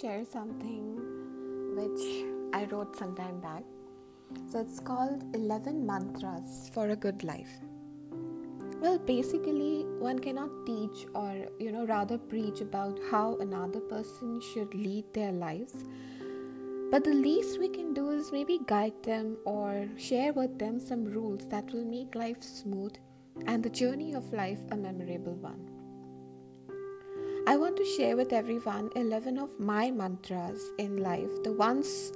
share something which I wrote some time back. So it's called 11 Mantras for a Good Life. Well, basically, one cannot teach or, you know, rather preach about how another person should lead their lives. But the least we can do is maybe guide them or share with them some rules that will make life smooth and the journey of life a memorable one. I want to share with everyone 11 of my mantras in life, the ones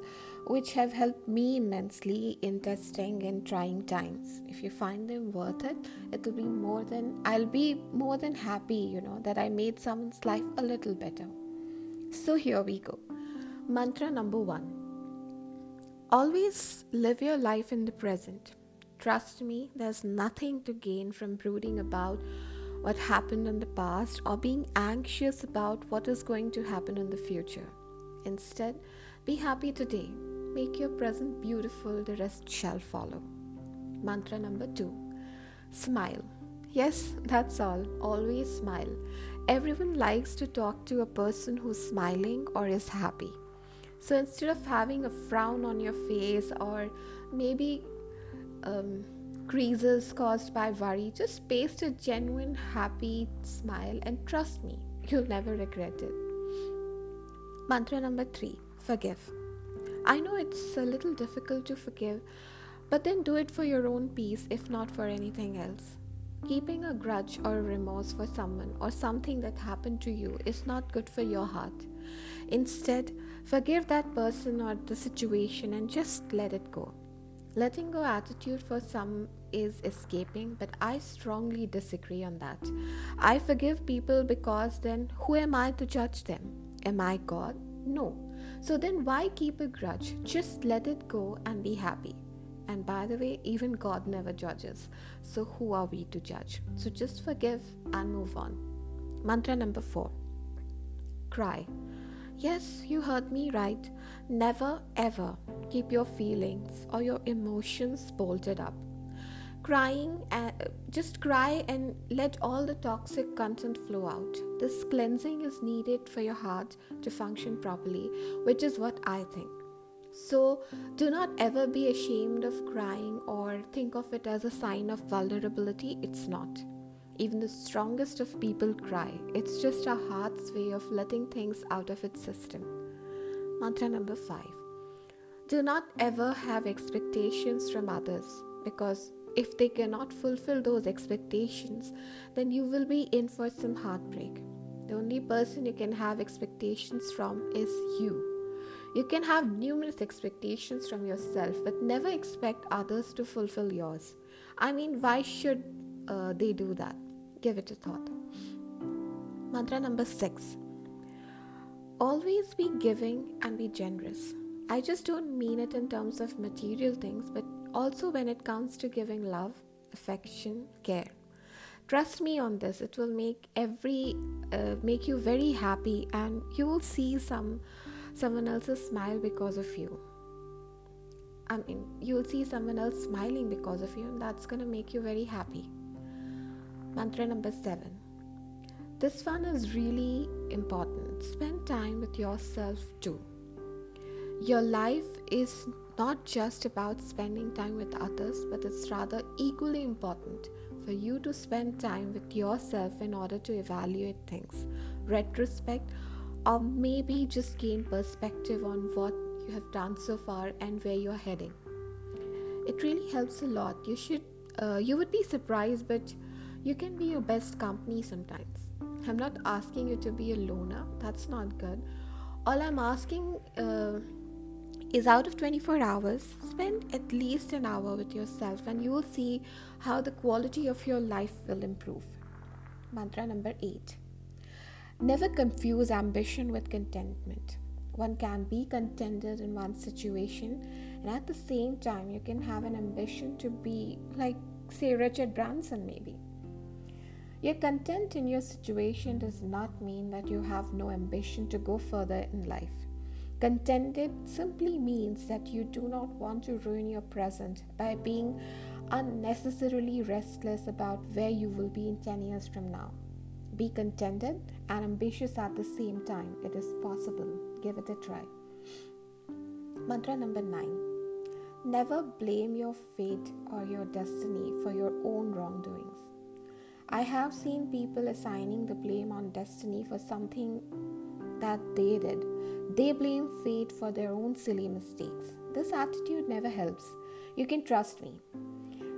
which have helped me immensely in testing and trying times. If you find them worth it, it will be more than I'll be more than happy, you know, that I made someone's life a little better. So here we go. Mantra number 1. Always live your life in the present. Trust me, there's nothing to gain from brooding about what happened in the past or being anxious about what is going to happen in the future. Instead, be happy today. Make your present beautiful, the rest shall follow. Mantra number two smile. Yes, that's all. Always smile. Everyone likes to talk to a person who's smiling or is happy. So instead of having a frown on your face or maybe um, creases caused by worry, just paste a genuine, happy smile and trust me, you'll never regret it. Mantra number three forgive. I know it's a little difficult to forgive, but then do it for your own peace, if not for anything else. Keeping a grudge or remorse for someone or something that happened to you is not good for your heart. Instead, forgive that person or the situation and just let it go. Letting go attitude for some is escaping, but I strongly disagree on that. I forgive people because then who am I to judge them? Am I God? No. So then why keep a grudge? Just let it go and be happy. And by the way, even God never judges. So who are we to judge? So just forgive and move on. Mantra number four cry. Yes, you heard me right. Never ever keep your feelings or your emotions bolted up. Crying, uh, just cry and let all the toxic content flow out. This cleansing is needed for your heart to function properly, which is what I think. So, do not ever be ashamed of crying or think of it as a sign of vulnerability. It's not. Even the strongest of people cry. It's just our heart's way of letting things out of its system. Mantra number five Do not ever have expectations from others because if they cannot fulfill those expectations, then you will be in for some heartbreak. The only person you can have expectations from is you. You can have numerous expectations from yourself, but never expect others to fulfill yours. I mean, why should uh, they do that? Give it a thought. Mantra number six Always be giving and be generous. I just don't mean it in terms of material things, but also when it comes to giving love, affection, care. Trust me on this, it will make every uh, make you very happy and you will see some someone else's smile because of you. I mean, you'll see someone else smiling because of you, and that's going to make you very happy. Mantra number seven. This one is really important. Spend time with yourself too. Your life is not just about spending time with others, but it's rather equally important for you to spend time with yourself in order to evaluate things, retrospect, or maybe just gain perspective on what you have done so far and where you're heading. It really helps a lot. You should, uh, you would be surprised, but you can be your best company sometimes. I'm not asking you to be a loner, that's not good. All I'm asking uh, is out of 24 hours, spend at least an hour with yourself and you will see how the quality of your life will improve. Mantra number 8 Never confuse ambition with contentment. One can be contented in one situation, and at the same time, you can have an ambition to be like, say, Richard Branson, maybe. You're content in your situation does not mean that you have no ambition to go further in life. Contented simply means that you do not want to ruin your present by being unnecessarily restless about where you will be in 10 years from now. Be contented and ambitious at the same time. It is possible. give it a try. Mantra number nine Never blame your fate or your destiny for your own wrongdoings. I have seen people assigning the blame on destiny for something that they did. They blame fate for their own silly mistakes. This attitude never helps. You can trust me.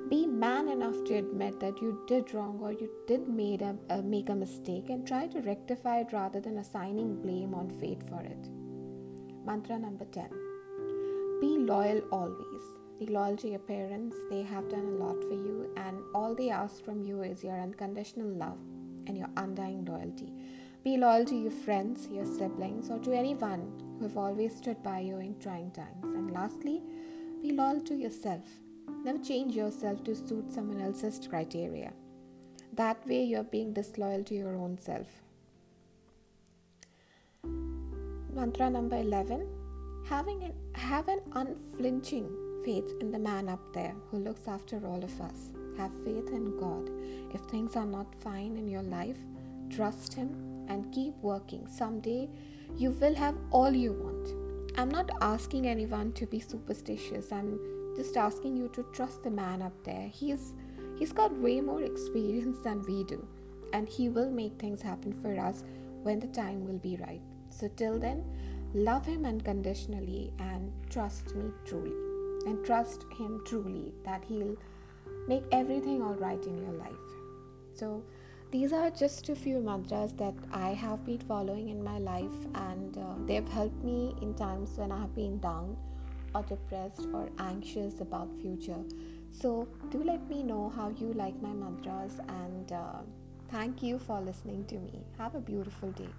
Be man enough to admit that you did wrong or you did made a, uh, make a mistake and try to rectify it rather than assigning blame on fate for it. Mantra number 10 be loyal always. Be loyal to your parents, they have done a lot for you, and all they ask from you is your unconditional love and your undying loyalty. Be loyal to your friends, your siblings, or to anyone who have always stood by you in trying times. And lastly, be loyal to yourself. Never change yourself to suit someone else's criteria. That way, you're being disloyal to your own self. Mantra number 11 having an, have an unflinching faith in the man up there who looks after all of us. Have faith in God. If things are not fine in your life, trust Him and keep working. Someday you will have all you want. I'm not asking anyone to be superstitious. I'm just asking you to trust the man up there. He's he's got way more experience than we do, and he will make things happen for us when the time will be right. So till then, Love Him unconditionally and trust me truly. And trust Him truly that He'll make everything all right in your life. So, these are just a few mantras that I have been following in my life, and uh, they've helped me in times when I have been down or depressed or anxious about future. So, do let me know how you like my mantras, and uh, thank you for listening to me. Have a beautiful day.